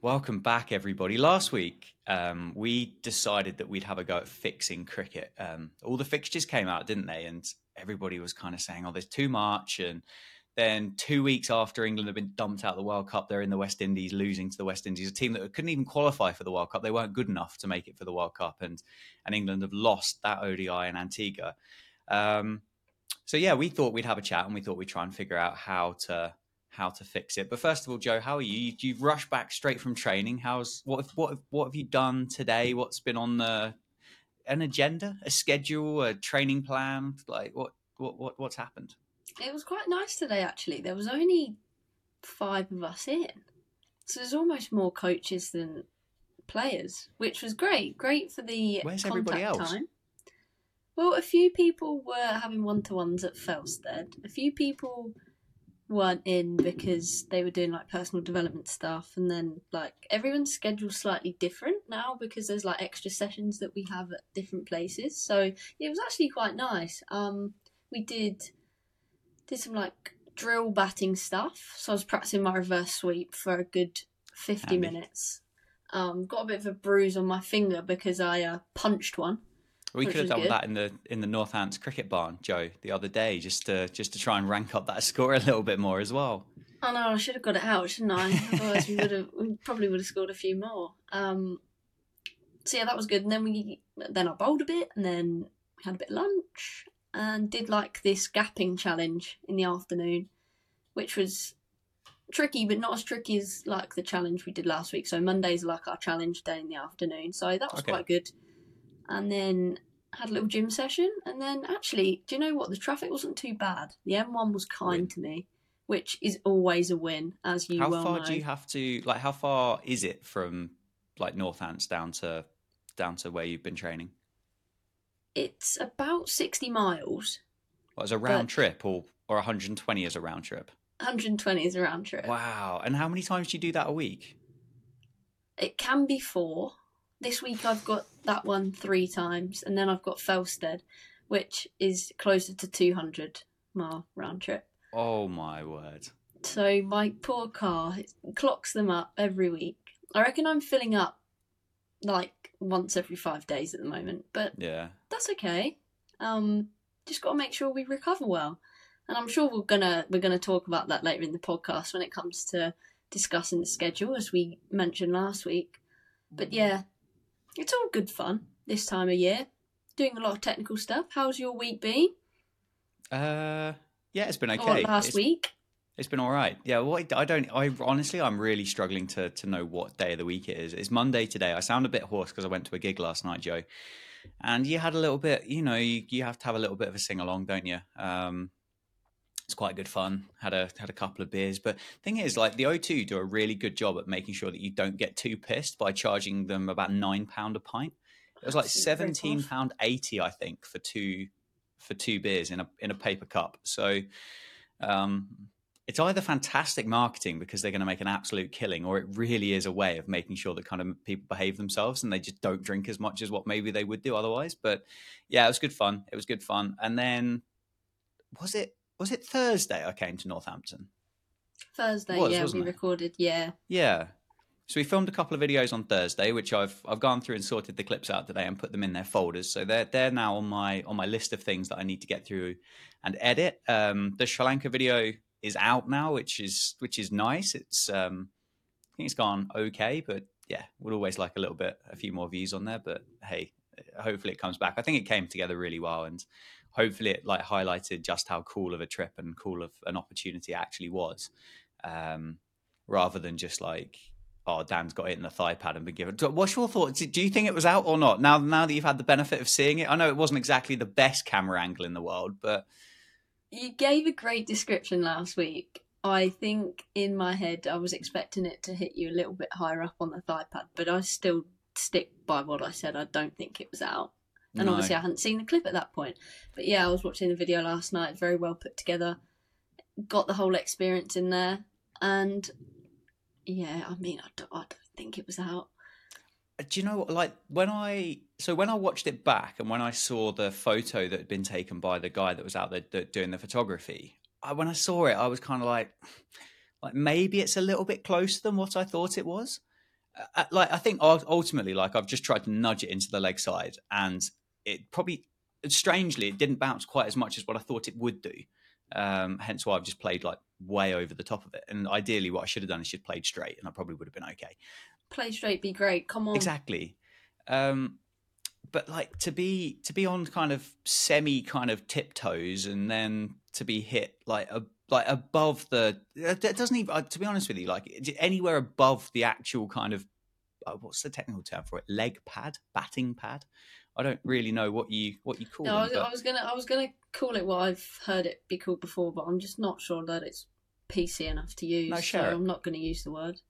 Welcome back, everybody. Last week, um, we decided that we'd have a go at fixing cricket. Um, all the fixtures came out, didn't they? And everybody was kind of saying, "Oh, there's too much." And then two weeks after England had been dumped out of the World Cup, they're in the West Indies, losing to the West Indies, a team that couldn't even qualify for the World Cup. They weren't good enough to make it for the World Cup, and and England have lost that ODI in Antigua. Um, so yeah, we thought we'd have a chat, and we thought we'd try and figure out how to how to fix it. But first of all, Joe, how are you? You've rushed back straight from training. How's what what what have you done today? What's been on the an agenda, a schedule, a training plan? Like what what what what's happened? It was quite nice today, actually. There was only five of us in, so there's almost more coaches than players, which was great. Great for the Where's everybody contact else? time. Well, a few people were having one to ones at Felsted. A few people weren't in because they were doing like personal development stuff, and then like everyone's schedule's slightly different now because there's like extra sessions that we have at different places. So it was actually quite nice. Um, we did did some like drill batting stuff. So I was practicing my reverse sweep for a good fifty Handy. minutes. Um, got a bit of a bruise on my finger because I uh, punched one. We Which could have done good. that in the in the Northants cricket barn, Joe, the other day, just to just to try and rank up that score a little bit more as well. Oh no, I should have got it out, shouldn't I? Otherwise, we would have, we probably would have scored a few more. Um, so yeah, that was good. And then we, then I bowled a bit, and then we had a bit of lunch, and did like this gapping challenge in the afternoon, which was tricky, but not as tricky as like the challenge we did last week. So Mondays are like our challenge day in the afternoon. So that was Okay. quite good. And then had a little gym session, and then actually, do you know what? The traffic wasn't too bad. The M1 was kind to me which is always a win, as you how well far know. do you have to like? How far is it from like Northants down to down to where you've been training? It's about 60 miles. What, as a round trip, or or 120 as a round trip? 120 is a round trip. Wow! And how many times do you do that a week? It can be four. This week I've got that one three times, and then I've got Felsted, which is closer to 200 mile round trip. Oh my word! So my poor car clocks them up every week. I reckon I'm filling up like once every five days at the moment, but Yeah. that's okay. Um, just got to make sure we recover well, and I'm sure we're gonna we're gonna talk about that later in the podcast when it comes to discussing the schedule, as we mentioned last week. But yeah, it's all good fun this time of year. Doing a lot of technical stuff. How's your week been? Uh, yeah, it's been Or okay. last It's- week? It's been all right. Yeah, well, I I don't. I honestly, I'm really struggling to to know what day of the week it is. It's Monday today. I sound a bit hoarse because I went to a gig last night, Joe, and you had a little bit. You know, you, you have to have a little bit of a sing along, don't you? Um, it's quite good fun. Had a had a couple of beers, but the thing is, like the O2 do a really good job at making sure that you don't get too pissed by charging them about nine pound a pint. It was like seventeen rip-off. eighty, I think, for two for two beers in a in a paper cup. So. Um, it's either fantastic marketing because they're going to make an absolute killing, or it really is a way of making sure that kind of people behave themselves and they just don't drink as much as what maybe they would do otherwise. But yeah, it was good fun. It was good fun. And then was it was it Thursday I came to Northampton? Thursday, Was, yeah, we it? recorded. Yeah, Yeah. So we filmed a couple of videos on Thursday, which I've I've gone through and sorted the clips out today and put them in their folders. So they're they're now on my on my list of things that I need to get through and edit. Um, the Sri Lanka video is out now, which is which is nice. It's um, I think it's gone okay, but yeah, would always like a little bit, a few more views on there. But hey, hopefully it comes back. I think it came together really well, and hopefully it like highlighted just how cool of a trip and cool of an opportunity it actually was, um, rather than just like. Oh, Dan's got it in the thigh pad and been given. What's your thoughts? Do you think it was out or not? Now, now that you've had the benefit of seeing it, I know it wasn't exactly the best camera angle in the world, but you gave a great description last week. I think in my head I was expecting it to hit you a little bit higher up on the thigh pad, but I still stick by what I said. I don't think it was out. And no. obviously I hadn't seen the clip at that point. But yeah, I was watching the video last night, very well put together. Got the whole experience in there. And yeah, I mean, I don't, I don't think it was out. Uh, do you know what? Like when I so when I watched it back and when I saw the photo that had been taken by the guy that was out there doing the photography, I, when I saw it, I was kind of like, like maybe it's a little bit closer than what I thought it was. Like I think ultimately, like I've just tried to nudge it into the leg side, and it probably strangely it didn't bounce quite as much as what I thought it would do. Um, hence why I've just played like way over the top of it. And ideally, what I should have done is just played straight, and I probably would have been okay. Play straight, be great. Come on, exactly. Um, but like to be to be on kind of semi kind of tiptoes and then to be hit like a like above the it doesn't even uh, to be honest with you like anywhere above the actual kind of uh, what's the technical term for it leg pad batting pad i don't really know what you what you call no, them, I, was, I was gonna i was gonna call it what i've heard it be called before but i'm just not sure that it's pc enough to use no, so i'm not gonna use the word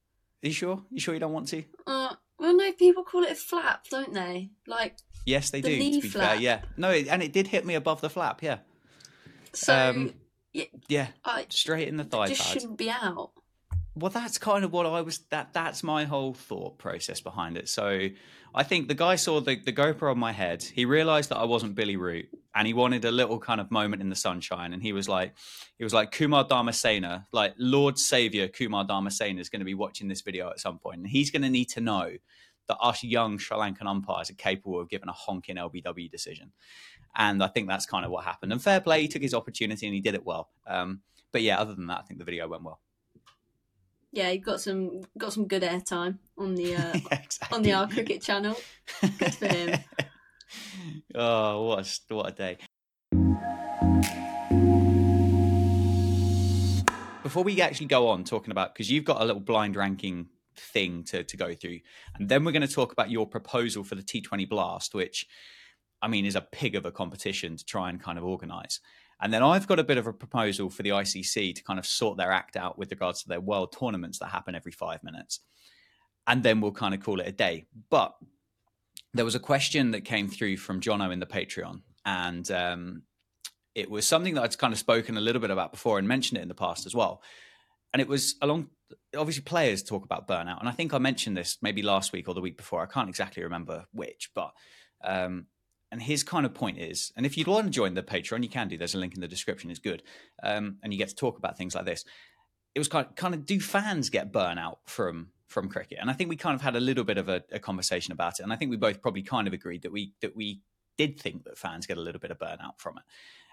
are you sure you sure you don't want to uh well, no, people call it a flap, don't they? Like yes, they the do. To be flap. fair, yeah. No, and it did hit me above the flap. Yeah. So um, yeah, yeah I, straight in the thigh. Just pad. shouldn't be out. Well, that's kind of what I was. That that's my whole thought process behind it. So, I think the guy saw the the GoPro on my head. He realised that I wasn't Billy Root, and he wanted a little kind of moment in the sunshine. And he was like, he was like Kumar Dharmasena, like Lord Savior Kumar Dharmasena is going to be watching this video at some point, and he's going to need to know that us young Sri Lankan umpires are capable of giving a honking LBW decision. And I think that's kind of what happened. And fair play, he took his opportunity and he did it well. Um, but yeah, other than that, I think the video went well. Yeah, he got some got some good airtime on the uh, yeah, exactly. on the Our Cricket channel. Good for him. oh, what a, what a day! Before we actually go on talking about because you've got a little blind ranking thing to, to go through. And then we're going to talk about your proposal for the T20 Blast, which I mean is a pig of a competition to try and kind of organize. And then I've got a bit of a proposal for the ICC to kind of sort their act out with regards to their world tournaments that happen every five minutes. And then we'll kind of call it a day. But there was a question that came through from Jono in the Patreon. And um, it was something that I'd kind of spoken a little bit about before and mentioned it in the past as well. And it was along obviously players talk about burnout, and I think I mentioned this maybe last week or the week before. I can't exactly remember which, but um, and his kind of point is, and if you'd want to join the Patreon, you can do. There's a link in the description. It's good, um, and you get to talk about things like this. It was kind of, kind of do fans get burnout from from cricket? And I think we kind of had a little bit of a, a conversation about it, and I think we both probably kind of agreed that we that we did think that fans get a little bit of burnout from it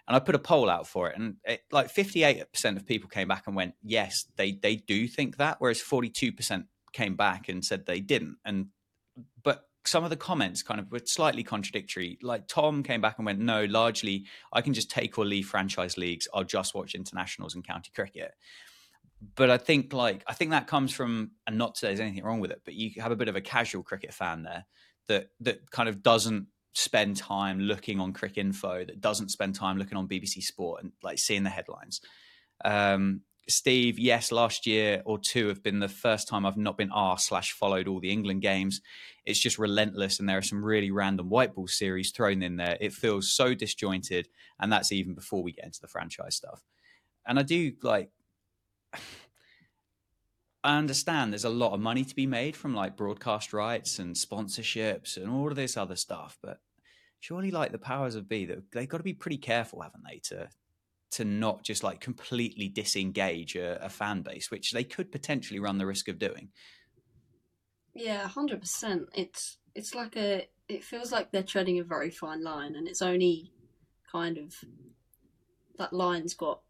and I put a poll out for it, and it, like 58% of people came back and went, yes, they they do think that, whereas 42% came back and said they didn't. And but some of the comments kind of were slightly contradictory. Like Tom came back and went, no, largely I can just take or leave franchise leagues. I'll just watch internationals and county cricket. But I think like I think that comes from, and not to say there's anything wrong with it, but you have a bit of a casual cricket fan there that that kind of doesn't spend time looking on Cricinfo that doesn't spend time looking on BBC Sport and like seeing the headlines. Um, Steve, yes, last year or two have been the first time I've not been asked slash followed all the England games. It's just relentless, and there are some really random white ball series thrown in there. It feels so disjointed, and that's even before we get into the franchise stuff. And I do like. I understand there's a lot of money to be made from like broadcast rights and sponsorships and all of this other stuff, but surely like the powers of be that they've got to be pretty careful, haven't they, to to not just like completely disengage a, a fan base, which they could potentially run the risk of doing. Yeah, hundred percent. It's it's like a. It feels like they're treading a very fine line, and it's only kind of that line's got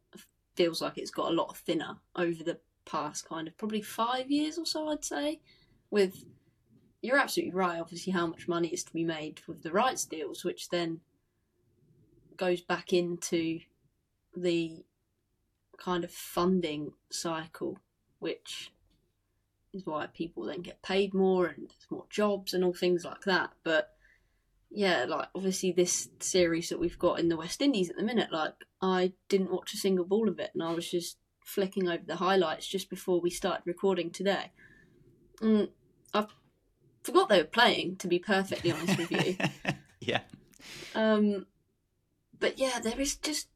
feels like it's got a lot thinner over the past kind of probably five years or so. I'd say. With you're absolutely right. Obviously, how much money is to be made with the rights deals, which then goes back into the kind of funding cycle, which is why people then get paid more and there's more jobs and all things like that. But yeah, like obviously this series that we've got in the West Indies at the minute, like I didn't watch a single ball of it and I was just flicking over the highlights just before we started recording today. And I forgot they were playing, to be perfectly honest with you. yeah. Um, but yeah, there is just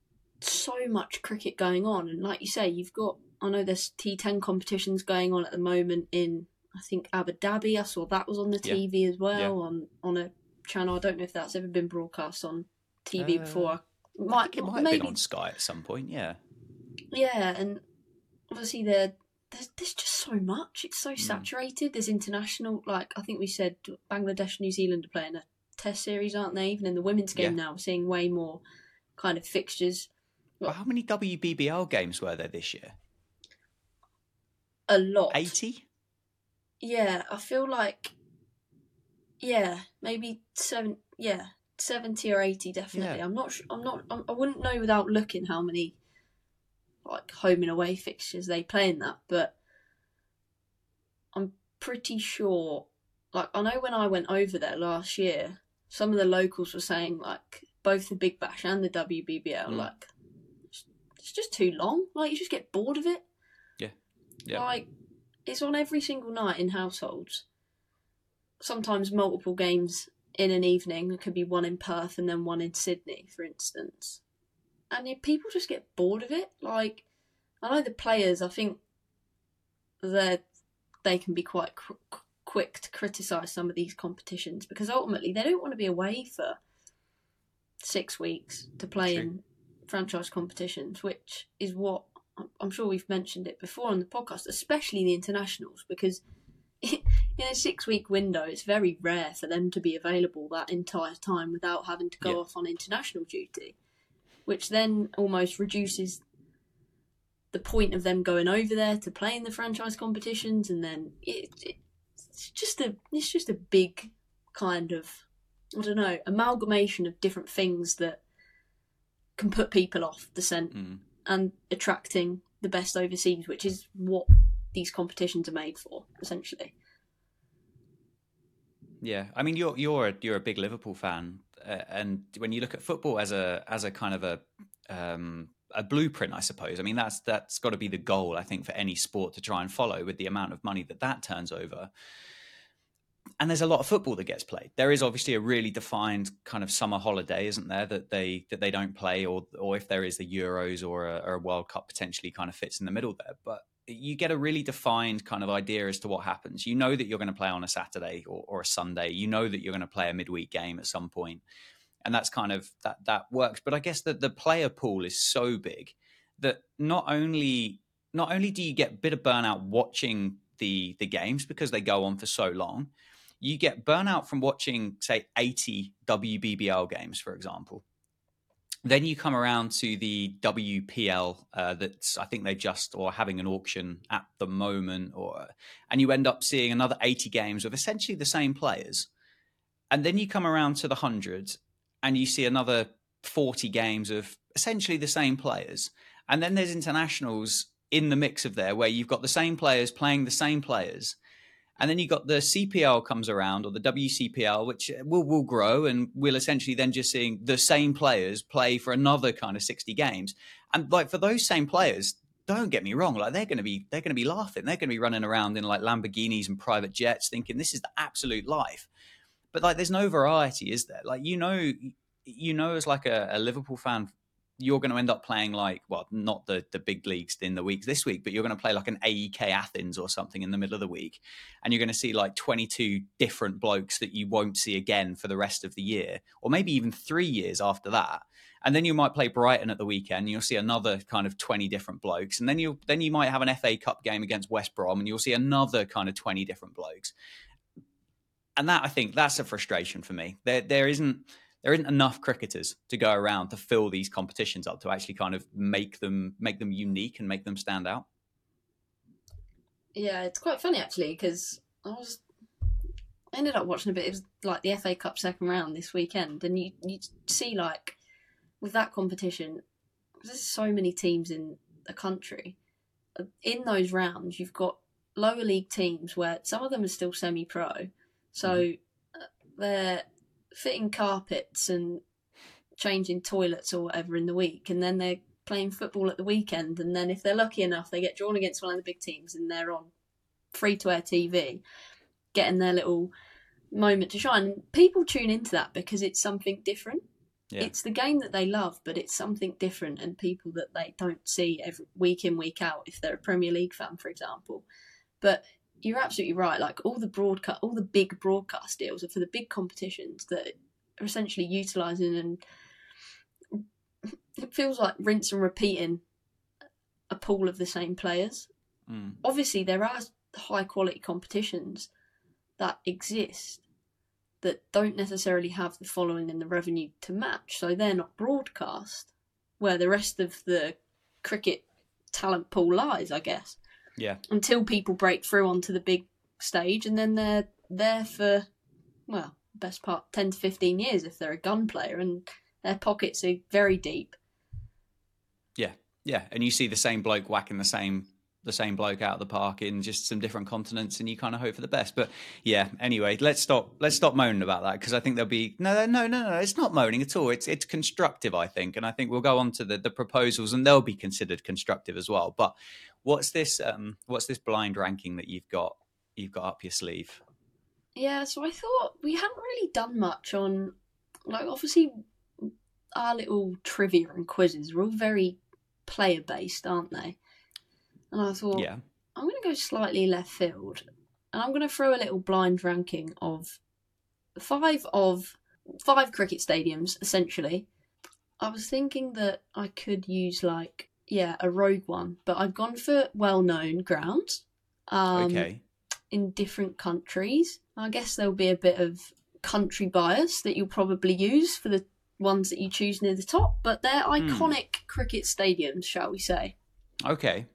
so much cricket going on, and like you say, you've got I know there's T10 competitions going on at the moment in I think Abu Dhabi. I saw that was on the Yeah. TV as well Yeah. on on a channel. I don't know if that's ever been broadcast on TV Uh, before. Might it might have been on Sky at some point. Yeah. yeah, and obviously there there's there's just so much. It's Hmm. so saturated. There's international like I think we said Bangladesh, New Zealand are playing a test series, aren't they? Even in the women's game Yeah. now, we're seeing way more kind of fixtures. Well, how many WBBL games were there this year? A lot. 80? Yeah, I feel like yeah, maybe seven. Yeah, seventy or eighty definitely. Yeah. I'm not. I'm not. I'm, I wouldn't know without looking how many like home and away fixtures they play in that, but I'm pretty sure. Like I know when I went over there last year, some of the locals were saying like both the Big Bash and the WBBL Mm. like it's- just too long. Like you just get bored of it. Yeah. Yeah. Like it's on every single night in households. Sometimes multiple games in an evening. It could be one in Perth and then one in Sydney, for instance. And people just get bored of it. Like I know the players. I think they they can be quite cr- quick to criticise some of these competitions because ultimately they don't want to be away for six weeks to play True. in franchise competitions, which is what I'm- sure we've mentioned it before on the podcast, especially the internationals, because in a six week window, it's very rare for them to be available that entire time without having to go Yeah. off on international duty, which then almost reduces the point of them going over there to play in the franchise competitions, and then it, it, it's just a it's just a big kind of I don't know amalgamation of different things that can put people off the scent Mm. and attracting the best overseas, which is what these competitions are made for, essentially. Yeah, I mean you're you're a, you're a big Liverpool fan, uh, and when you look at football as a as a kind of a um, a blueprint, I suppose. I mean that's that's got to be the goal, I think, for any sport to try and follow with the amount of money that that turns over. And there's a lot of football that gets played. There is obviously a really defined kind of summer holiday, isn't there, that they that they don't play, or or if there is the Euros or a, or a World Cup potentially kind of fits in the middle there. But you get a really defined kind of idea as to what happens. You know that you're going to play on a Saturday or, or a Sunday. You know that you're going to play a midweek game at some point. and that's kind of that that works. But I guess that the player pool is so big that not only not only do you get a bit of burnout watching the the games because they go on for so long, you get burnout from watching say 80 WBBL games, for example. Then you come around to the WPL uh, that's I think they just or having an auction at the moment, or and you end up seeing another 80 games of essentially the same players. And then you come around to the hundreds and you see another 40 games of essentially the same players. And then there's internationals in the mix of there where you've got the same players playing the same players. And then you got the CPL comes around or the WCPL, which uh, will will grow and we'll essentially then just seeing the same players play for another kind of 60 games. And like for those same players, don't get me wrong, like they're gonna be they're gonna be laughing. They're gonna be running around in like Lamborghinis and private jets thinking this is the absolute life. But like there's no variety, is there? Like you know you know as like a, a Liverpool fan you're going to end up playing like well not the the big leagues in the weeks this week but you're going to play like an AEK Athens or something in the middle of the week and you're going to see like 22 different blokes that you won't see again for the rest of the year or maybe even 3 years after that and then you might play Brighton at the weekend you'll see another kind of 20 different blokes and then you then you might have an FA Cup game against West Brom and you'll see another kind of 20 different blokes and that I think that's a frustration for me. There there isn't there isn't enough cricketers to go around to fill these competitions up to actually kind of make them make them unique and make them stand out. Yeah, it's quite funny actually because I was I ended up watching a bit. It was like the FA Cup second round this weekend, and you you see like with that competition, there's so many teams in the country. In those rounds, you've got lower league teams where some of them are still semi-pro, so mm-hmm. they're fitting carpets and changing toilets or whatever in the week, and then they're playing football at the weekend, and then if they're lucky enough, they get drawn against one of the big teams, and they're on free to air TV, getting their little moment to shine. People tune into that because it's something different. Yeah. It's the game that they love, but it's something different, and people that they don't see every week in week out. If they're a Premier League fan, for example, but you're absolutely right. Like all the broadcast, all the big broadcast deals are for the big competitions that are essentially utilising and it feels like rinse and repeating a pool of the same players. Mm. Obviously, there are high quality competitions that exist that don't necessarily have the following and the revenue to match, so they're not broadcast where the rest of the cricket talent pool lies, I guess. Yeah. Until people break through onto the big stage, and then they're there for, well, best part 10 to 15 years if they're a gun player, and their pockets are very deep. Yeah, yeah. And you see the same bloke whacking the same the same bloke out of the park in just some different continents, and you kind of hope for the best. But yeah, anyway, let's stop. Let's stop moaning about that because I think there'll be no, no, no, no. It's not moaning at all. It's it's constructive, I think, and I think we'll go on to the the proposals, and they'll be considered constructive as well. But What's this? Um, what's this blind ranking that you've got? You've got up your sleeve. Yeah, so I thought we hadn't really done much on, like, obviously, our little trivia and quizzes are all very player based, aren't they? And I thought, yeah. I'm going to go slightly left field, and I'm going to throw a little blind ranking of five of five cricket stadiums essentially. I was thinking that I could use like yeah, a rogue one, but I've gone for well-known grounds. Um, okay. In different countries, I guess there'll be a bit of country bias that you'll probably use for the ones that you choose near the top, but they're hmm. iconic mm. cricket stadiums, shall we say? Okay.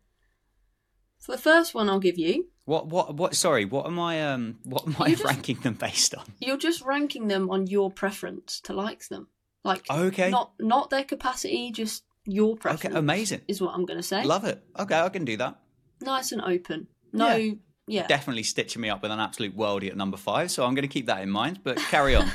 For the first one, I'll give you. What? What? What? Sorry. What am I? Um. What am I just, ranking them based on? You're just ranking them on your preference to like them. Like. Okay. Not not their capacity, just your preference. Okay, amazing. Is what I'm going to say. Love it. Okay, I can do that. Nice and open. No, yeah. yeah. Definitely stitching me up with an absolute worldie at number five, so I'm going to keep that in mind, but carry on.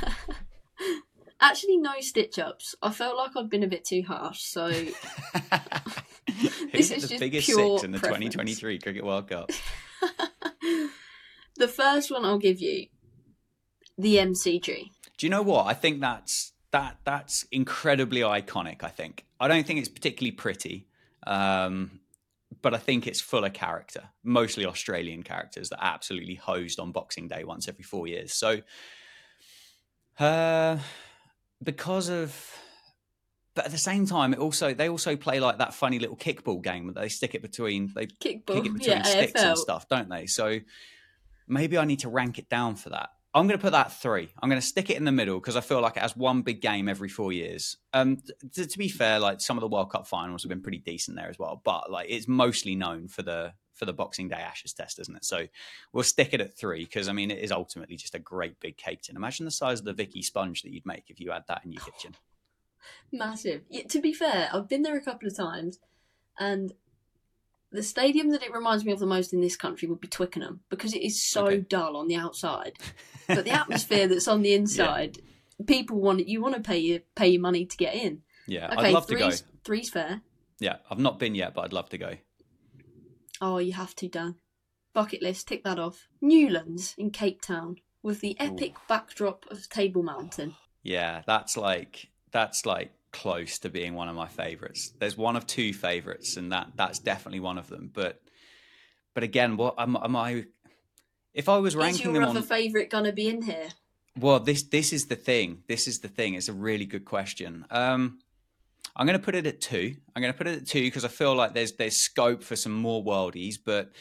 Actually, no stitch ups. I felt like I'd been a bit too harsh, so. this is the biggest six in the preference. 2023 Cricket World Cup? the first one I'll give you the MCG. Do you know what? I think that's that that's incredibly iconic. I think I don't think it's particularly pretty, um, but I think it's full of character. Mostly Australian characters that absolutely hosed on Boxing Day once every four years. So, uh, because of, but at the same time, it also they also play like that funny little kickball game where they stick it between they kickball, kick it between yeah, sticks AFL. and stuff, don't they? So maybe I need to rank it down for that. I'm going to put that three. I'm going to stick it in the middle because I feel like it has one big game every four years. Um, to, to, be fair, like some of the World Cup finals have been pretty decent there as well, but like it's mostly known for the for the Boxing Day Ashes test, isn't it? So we'll stick it at three because I mean it is ultimately just a great big cake tin. Imagine the size of the Vicky sponge that you'd make if you had that in your kitchen. Massive. Yeah, to be fair, I've been there a couple of times, and the stadium that it reminds me of the most in this country would be Twickenham because it is so okay. dull on the outside, but the atmosphere that's on the inside, yeah. people want it you want to pay your pay your money to get in. Yeah, okay, I'd love to go. Three's fair. Yeah, I've not been yet, but I'd love to go. Oh, you have to, Dan. Bucket list, tick that off. Newlands in Cape Town with the epic Ooh. backdrop of Table Mountain. Yeah, that's like that's like close to being one of my favorites. There's one of two favorites, and that that's definitely one of them. But but again, what am, am I? If I was ranking is your other favorite gonna be in here? Well, this this is the thing. This is the thing. It's a really good question. Um, I'm going to put it at two. I'm going to put it at two because I feel like there's there's scope for some more worldies, but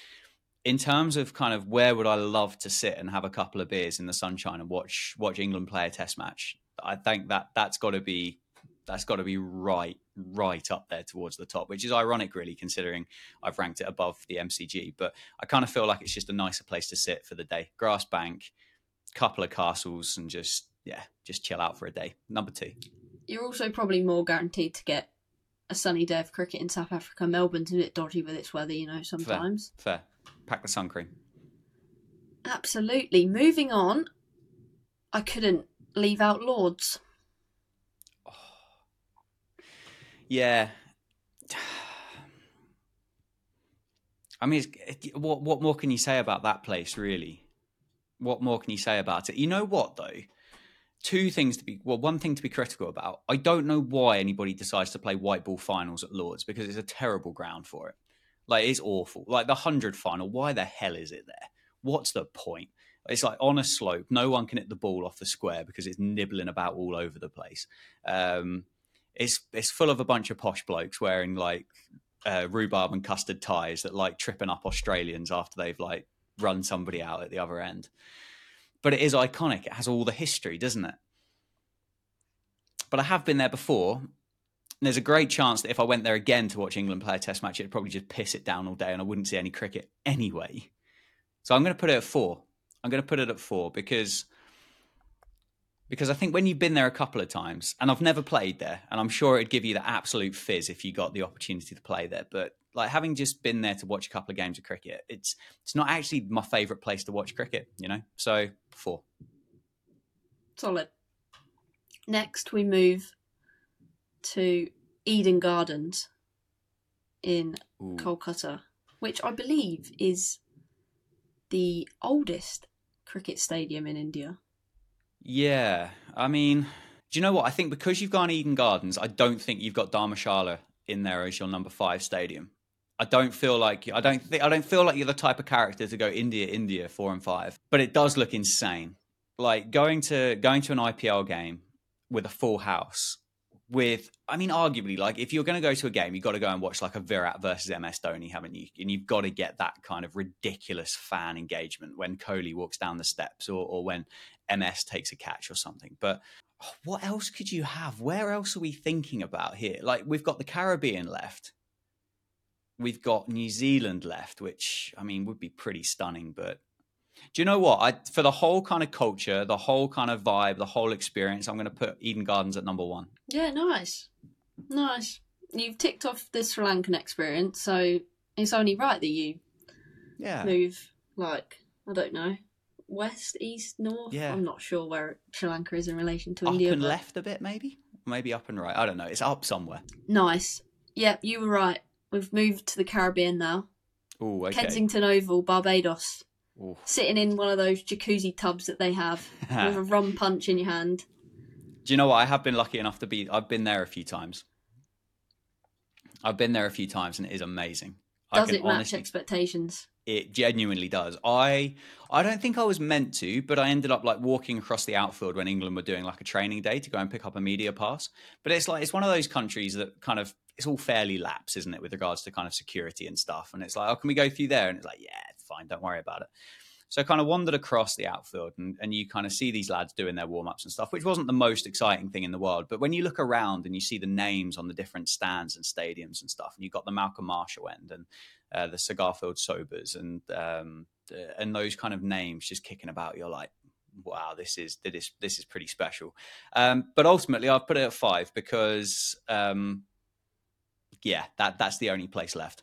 in terms of kind of where would I love to sit and have a couple of beers in the sunshine and watch watch England play a Test match, I think that that's got to be that's got to be right right up there towards the top, which is ironic, really, considering I've ranked it above the MCG. But I kind of feel like it's just a nicer place to sit for the day. Grass bank, couple of castles, and just yeah, just chill out for a day. Number two. You're also probably more guaranteed to get a sunny day of cricket in South Africa. Melbourne's a bit dodgy with its weather, you know, sometimes. Fair. Fair. Pack the sun cream. Absolutely. Moving on, I couldn't leave out Lords. Yeah. I mean, what what more can you say about that place, really? What more can you say about it? You know what, though? Two things to be well, one thing to be critical about. I don't know why anybody decides to play white ball finals at Lords because it's a terrible ground for it. Like it's awful. Like the hundred final, why the hell is it there? What's the point? It's like on a slope. No one can hit the ball off the square because it's nibbling about all over the place. Um, it's it's full of a bunch of posh blokes wearing like uh, rhubarb and custard ties that like tripping up Australians after they've like run somebody out at the other end. But it is iconic. It has all the history, doesn't it? But I have been there before. there's a great chance that if I went there again to watch England play a test match, it'd probably just piss it down all day and I wouldn't see any cricket anyway. So I'm going to put it at four. I'm going to put it at four because because I think when you've been there a couple of times, and I've never played there, and I'm sure it'd give you the absolute fizz if you got the opportunity to play there. But like having just been there to watch a couple of games of cricket, it's it's not actually my favourite place to watch cricket, you know. So four. Solid. Next, we move to Eden Gardens in Ooh. Kolkata, which I believe is the oldest cricket stadium in India. Yeah, I mean, do you know what? I think because you've gone Eden Gardens, I don't think you've got Dharamshala in there as your number five stadium. I don't feel like I don't I don't feel like you're the type of character to go India, India, four and five. But it does look insane. Like going to going to an IPL game with a full house. With, I mean, arguably, like if you're going to go to a game, you've got to go and watch like a Virat versus MS Dhoni, haven't you? And you've got to get that kind of ridiculous fan engagement when Kohli walks down the steps or, or when MS takes a catch or something. But what else could you have? Where else are we thinking about here? Like we've got the Caribbean left. We've got New Zealand left, which I mean would be pretty stunning. But do you know what? I for the whole kind of culture, the whole kind of vibe, the whole experience, I'm going to put Eden Gardens at number one. Yeah, nice, nice. You've ticked off the Sri Lankan experience, so it's only right that you Yeah. move like I don't know west, east, north. Yeah. I'm not sure where Sri Lanka is in relation to Up India. Up and but- left a bit, maybe. Maybe up and right. I don't know. It's up somewhere. Nice. Yep, you were right. We've moved to the Caribbean now. Oh, okay. Kensington Oval, Barbados. Ooh. Sitting in one of those jacuzzi tubs that they have with a rum punch in your hand. Do you know what? I have been lucky enough to be. I've been there a few times. I've been there a few times, and it is amazing. Does it match honestly- expectations? It genuinely does. I I don't think I was meant to, but I ended up like walking across the outfield when England were doing like a training day to go and pick up a media pass. But it's like it's one of those countries that kind of it's all fairly lax, isn't it, with regards to kind of security and stuff. And it's like, oh, can we go through there? And it's like, yeah, fine, don't worry about it. So I kind of wandered across the outfield and, and you kind of see these lads doing their warm ups and stuff, which wasn't the most exciting thing in the world. But when you look around and you see the names on the different stands and stadiums and stuff, and you've got the Malcolm Marshall end and uh, the Sir Garfield Sobers and um, uh, and those kind of names just kicking about, you're like, wow, this is this this is pretty special. Um, but ultimately, I've put it at five because um, yeah, that that's the only place left.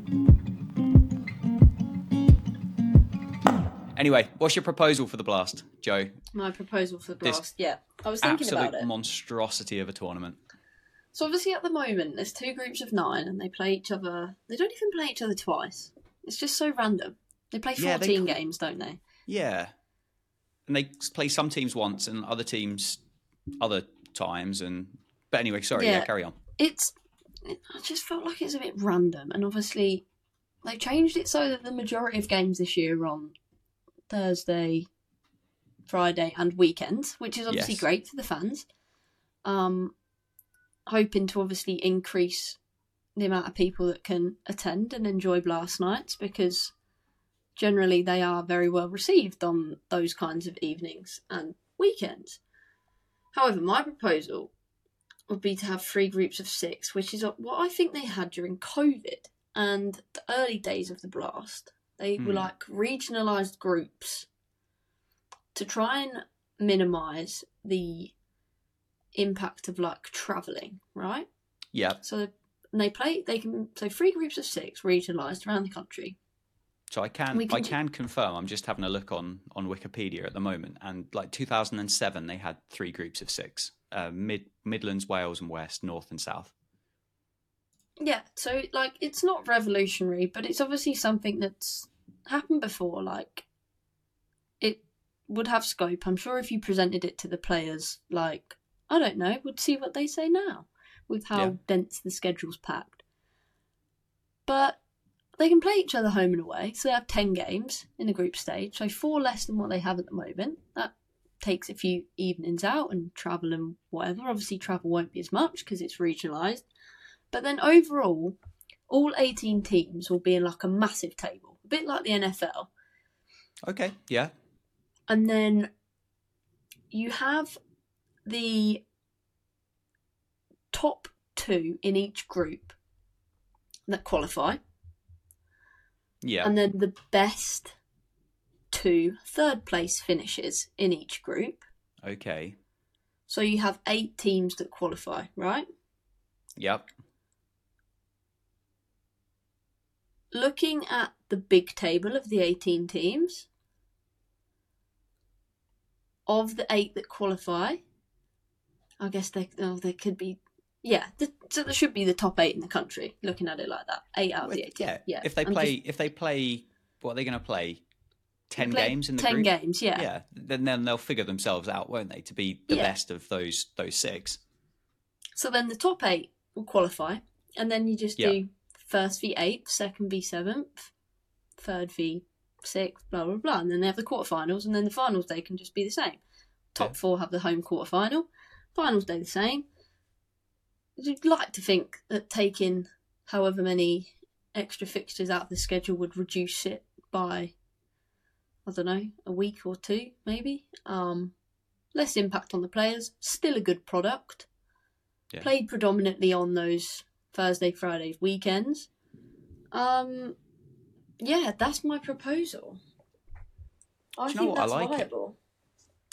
Anyway, what's your proposal for the blast, Joe? My proposal for the Blast. Yeah, I was thinking about it. monstrosity of a tournament. So obviously at the moment there's two groups of nine and they play each other. They don't even play each other twice. It's just so random. They play Yeah, they fourteen games, don't they? Yeah, and they play some teams once and other teams other times. And but anyway, sorry, yeah, Yeah. carry on. It's. It, I just felt like it's a bit random, and obviously they changed it so that the majority of games this year are on Thursday, Friday, and weekends, which is obviously Yes. great for the fans. Um, hoping to obviously increase the amount of people that can attend and enjoy blast nights because generally they are very well received on those kinds of evenings and weekends. However, my proposal would be to have three groups of six, which is what I think they had during COVID and the early days of the blast. They were Hmm. like regionalised groups to try and minimise the impact of like travelling, right? Yeah, So they play. They can so three groups of six regionalised around the country. so I can can I do- can confirm. I'm just having a look on on Wikipedia at the moment, and like 2007, they had three groups of six: uh, mid Midlands, Wales, and West, North and South. Yeah, so like it's not revolutionary, but it's obviously something that's happened before. Like it would have scope. I'm sure if you presented it to the players, like I don't know, would see what they say now with how Yeah. dense the schedule's packed. But they can play each other home and away, so they have ten games in the group stage, so four less than what they have at the moment. That takes a few evenings out and travel and whatever. Obviously, travel won't be as much because it's regionalised. But then overall, all 18 teams will be in like a massive table, bit like the NFL. Okay, yeah, And then you have the top two in each group that qualify, yeah, and then the best two third place finishes in each group. okay, So you have eight teams that qualify, right? yep, looking at the big table of the 18 teams, of the eight that qualify, I guess they oh, there could be, yeah, the, so there should be the top eight in the country. Looking at it like that, eight out of the 18. yeah, yeah. If they I'm play, just- if they play, what are they going to play? Ten play games in the 10 group. games, yeah. yeah. Then then they'll figure themselves out, won't they, to be the Yeah. best of those those six. So then the top eight will qualify, and then you just Yeah. do first v eighth, second v seventh, third v sixth, blah blah blah, and then they have the quarterfinals, and then the finals day can just be the same. Top Yeah. four have the home quarterfinal, finals day the same. You'd like to think that taking however many extra fixtures out of the schedule would reduce it by, I don't know, a week or two maybe. Um, less impact on the players, still a good product Yeah. played predominantly on those Thursday, Friday weekends. Um, yeah, that's my proposal. I Do you know think what? I that's like it. viable.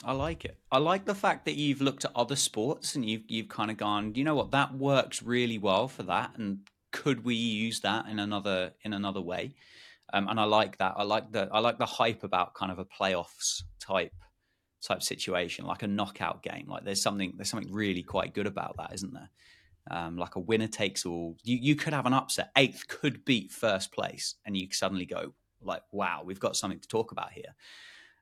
I like it. I like the fact that you've looked at other sports and you've you've kind of gone, you know what, that works really well for that, and could we use that in another in another way? Um, and I like that. I like the I like the hype about kind of a playoffs type type situation, like a knockout game. Like there's something there's something really quite good about that, isn't there? Um, like a winner takes all. You you could have an upset. Eighth could beat first place, and you suddenly go like, wow, we've got something to talk about here.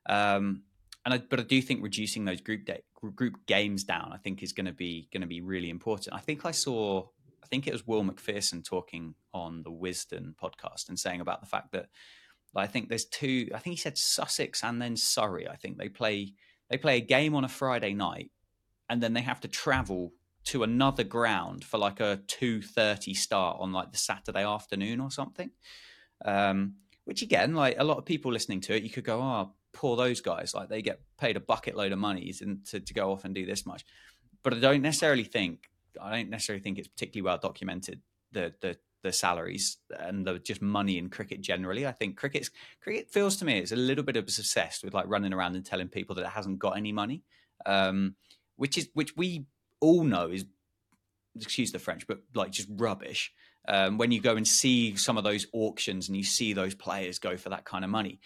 Um, and I, but I do think reducing those group day, group games down, I think, is going to be going to be really important. I think I saw, I think it was Will Macpherson talking on the Wisden podcast and saying about the fact that I think there's two. I think he said Sussex and then Surrey. I think they play they play a game on a Friday night, and then they have to travel to another ground for like a two thirty start on like the Saturday afternoon or something. Um, which again, like a lot of people listening to it, you could go, "Oh, poor those guys! Like they get paid a bucket load of money to, to go off and do this much." But I don't necessarily think I don't necessarily think it's particularly well documented the the the salaries and the just money in cricket generally. I think cricket's cricket feels to me it's a little bit obsessed with like running around and telling people that it hasn't got any money, um, which is which we all know is excuse the French, but like just rubbish. Um, when you go and see some of those auctions and you see those players go for that kind of money,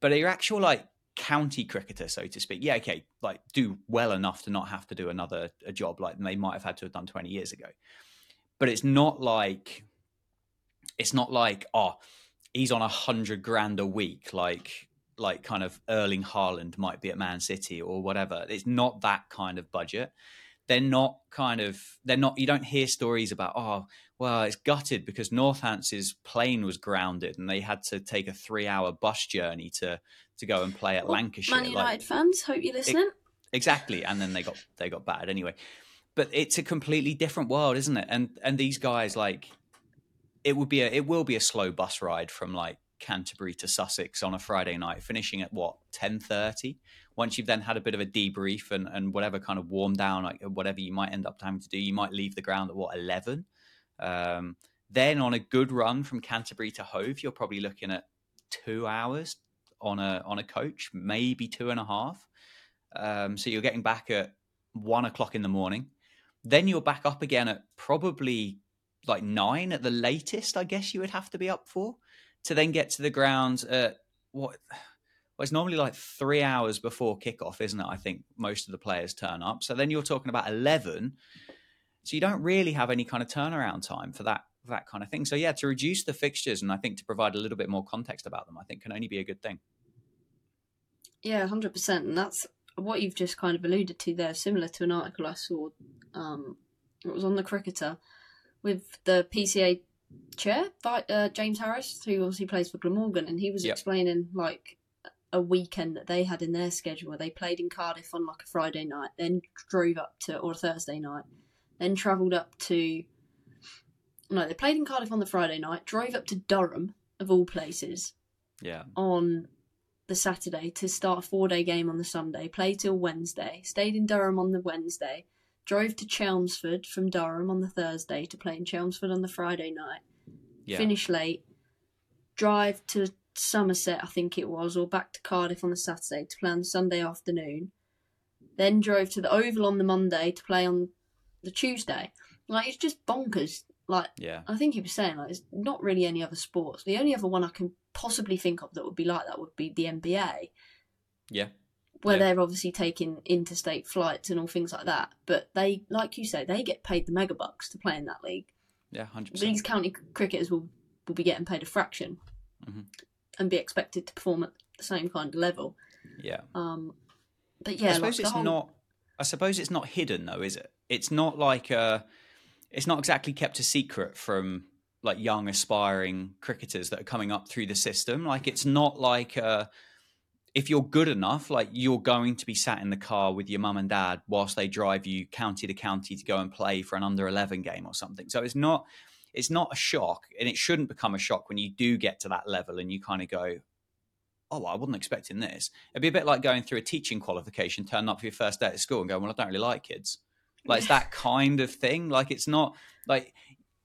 but your actual like county cricketer, so to speak, yeah, okay, like do well enough to not have to do another a job like they might have had to have done 20 years ago. But it's not like it's not like, oh, he's on a hundred grand a week, like like kind of Erling Haaland might be at Man City or whatever. It's not that kind of budget. They're not kind of they're not you don't hear stories about oh well it's gutted because Northants's plane was grounded and they had to take a three hour bus journey to to go and play at well, Lancashire. Man United like, fans, hope you're listening. It, exactly, and then they got they got battered anyway. But it's a completely different world, isn't it? And and these guys like it would be a it will be a slow bus ride from like Canterbury to Sussex on a Friday night, finishing at what ten thirty. Once you've then had a bit of a debrief and, and whatever kind of warm down, like whatever you might end up having to do, you might leave the ground at what eleven. Um, then on a good run from Canterbury to Hove, you're probably looking at two hours on a on a coach, maybe two and a half. Um, so you're getting back at one o'clock in the morning. Then you're back up again at probably like nine at the latest. I guess you would have to be up for to then get to the ground at what well, it's normally like three hours before kickoff, isn't it? I think most of the players turn up. So then you're talking about 11. So you don't really have any kind of turnaround time for that that kind of thing. So yeah, to reduce the fixtures and I think to provide a little bit more context about them, I think can only be a good thing. Yeah, hundred percent, and that's what you've just kind of alluded to there. Similar to an article I saw, um, it was on the Cricketer with the PCA chair, uh, James Harris, who obviously plays for Glamorgan, and he was yep. explaining like a weekend that they had in their schedule where they played in Cardiff on like a Friday night, then drove up to or a Thursday night, then travelled up to no, they played in Cardiff on the Friday night, drove up to Durham of all places. Yeah. On the Saturday to start a four day game on the Sunday, play till Wednesday, stayed in Durham on the Wednesday, drove to Chelmsford from Durham on the Thursday to play in Chelmsford on the Friday night, yeah. finish late, drive to Somerset, I think it was, or back to Cardiff on the Saturday to play on the Sunday afternoon, then drove to the Oval on the Monday to play on the Tuesday. Like, it's just bonkers. Like, yeah. I think he was saying, like, it's not really any other sports. The only other one I can possibly think of that would be like that would be the NBA. Yeah where yeah. they're obviously taking interstate flights and all things like that. But they, like you say, they get paid the megabucks to play in that league. Yeah, hundred These county cricketers will will be getting paid a fraction, mm-hmm. And be expected to perform at the same kind of level. Yeah. Um, but yeah, I suppose like it's whole... not. I suppose it's not hidden though, is it? It's not like uh It's not exactly kept a secret from like young aspiring cricketers that are coming up through the system. Like it's not like uh if you're good enough, like you're going to be sat in the car with your mum and dad whilst they drive you county to county to go and play for an under 11 game or something. So it's not it's not a shock and it shouldn't become a shock when you do get to that level and you kind of go oh well, I wasn't expecting this. It'd be a bit like going through a teaching qualification, turning up for your first day at school and going, well, I don't really like kids. Like it's that kind of thing. Like it's not like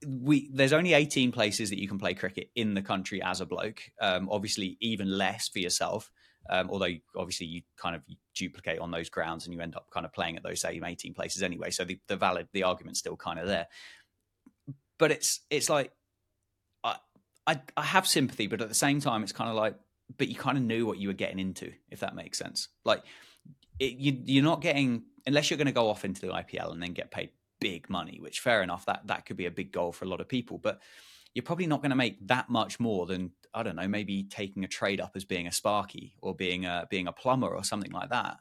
we there's only 18 places that you can play cricket in the country as a bloke um, obviously even less for yourself um, although obviously you kind of duplicate on those grounds and you end up kind of playing at those same 18 places anyway. So the, the valid, the argument's still kind of there. But it's it's like I, I I have sympathy, but at the same time, it's kind of like, but you kind of knew what you were getting into, if that makes sense. Like it, you you're not getting unless you're going to go off into the IPL and then get paid big money, which fair enough, that that could be a big goal for a lot of people, but you're probably not going to make that much more than I don't know, maybe taking a trade up as being a sparky or being a being a plumber or something like that.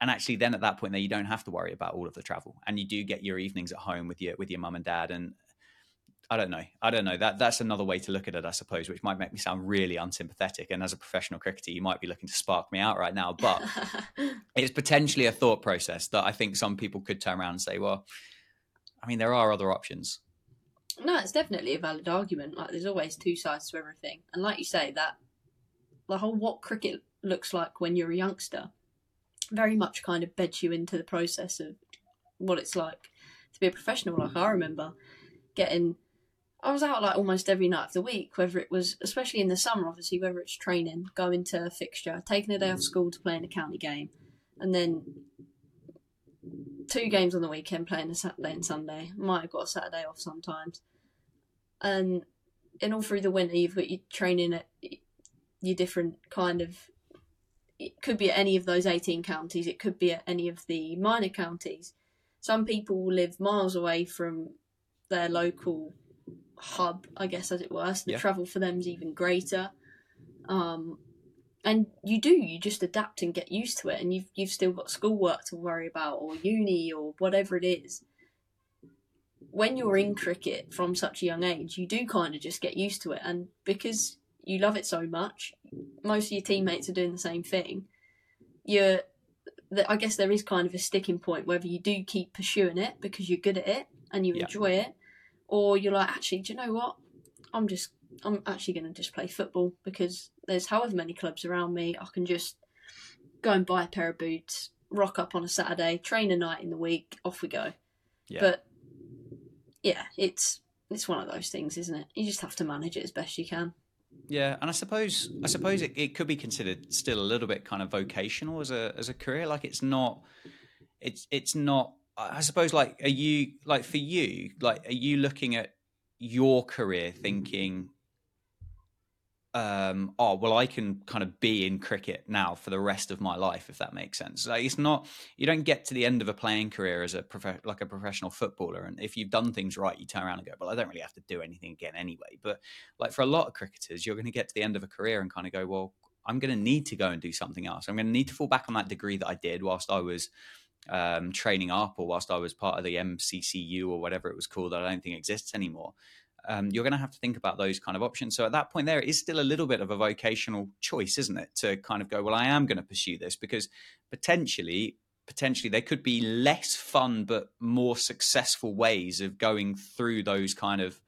And actually, then at that point, there you don't have to worry about all of the travel, and you do get your evenings at home with your with your mum and dad. And I don't know, I don't know. That that's another way to look at it, I suppose, which might make me sound really unsympathetic. And as a professional cricketer, you might be looking to spark me out right now, but it's potentially a thought process that I think some people could turn around and say, well, I mean, there are other options. No, it's definitely a valid argument. Like, there's always two sides to everything, and like you say, that the whole what cricket looks like when you're a youngster very much kind of beds you into the process of what it's like to be a professional. Like I remember getting, I was out like almost every night of the week, whether it was, especially in the summer, obviously, whether it's training, going to a fixture, taking a day off mm. school to play in a county game, and then two games on the weekend, playing a Saturday and Sunday. Might have got a Saturday off sometimes. And and all through the winter, you've got your training at your different kind of it could be at any of those 18 counties, it could be at any of the minor counties. Some people live miles away from their local hub, I guess, as it were. So the Yeah. travel for them is even greater. Um, and you do, you just adapt and get used to it. And you've, you've still got schoolwork to worry about, or uni, or whatever it is. When you're in cricket from such a young age, you do kind of just get used to it. And because you love it so much, most of your teammates are doing the same thing. You're, I guess there is kind of a sticking point whether you do keep pursuing it because you're good at it and you Yeah. enjoy it, or you're like, actually, do you know what? I'm just, I'm actually going to just play football because there's however many clubs around me. I can just go and buy a pair of boots, rock up on a Saturday, train a night in the week, off we go. Yeah. But yeah, it's it's one of those things, isn't it? You just have to manage it as best you can. Yeah, and I suppose I suppose it, it could be considered still a little bit kind of vocational as a as a career. Like it's not, it's it's not. I suppose like are you like for you like are you looking at your career thinking, um, oh well, I can kind of be in cricket now for the rest of my life if that makes sense. Like it's not you don't get to the end of a playing career as a prof- like a professional footballer, and if you've done things right, you turn around and go, well, I don't really have to do anything again anyway. But like for a lot of cricketers, you're going to get to the end of a career and kind of go, well, I'm going to need to go and do something else. I'm going to need to fall back on that degree that I did whilst I was um, training up or whilst I was part of the MCCU or whatever it was called that I don't think exists anymore. Um, you're going to have to think about those kind of options. So at that point, there is still a little bit of a vocational choice, isn't it? To kind of go, well, I am going to pursue this because potentially, potentially there could be less fun but more successful ways of going through those kind of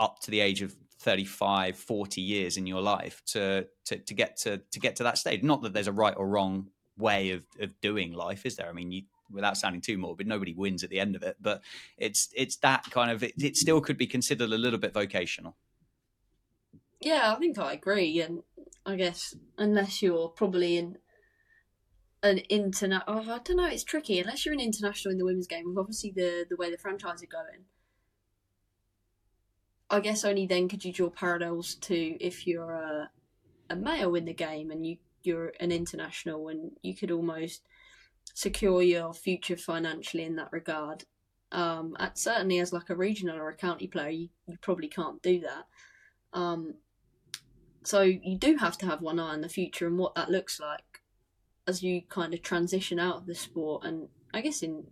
up to the age of 35 40 years in your life to to, to get to to get to that stage not that there's a right or wrong way of, of doing life is there i mean you without sounding too morbid nobody wins at the end of it but it's it's that kind of it, it still could be considered a little bit vocational Yeah, I think I agree, and I guess unless you're probably in an internet, oh, I don't know, it's tricky. Unless you're an international in the women's game, with obviously the the way the franchise are going, I guess only then could you draw parallels to if you're a a male in the game and you you're an international, and you could almost secure your future financially in that regard. Um, at, certainly as like a regional or a county player, you, you probably can't do that. Um, so you do have to have one eye on the future and what that looks like as you kind of transition out of the sport. And I guess in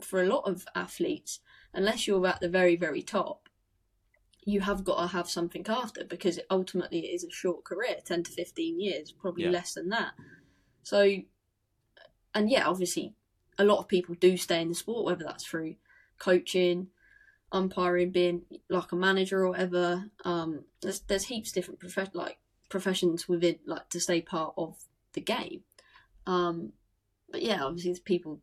for a lot of athletes, unless you're at the very very top, you have got to have something after because it ultimately it is a short career, ten to fifteen years, probably Yeah. less than that. So, and yeah, obviously, a lot of people do stay in the sport, whether that's through coaching, umpiring, being like a manager or whatever. Um, there's there's heaps different prof- like professions within like to stay part of the game. Um, but yeah, obviously, there's people.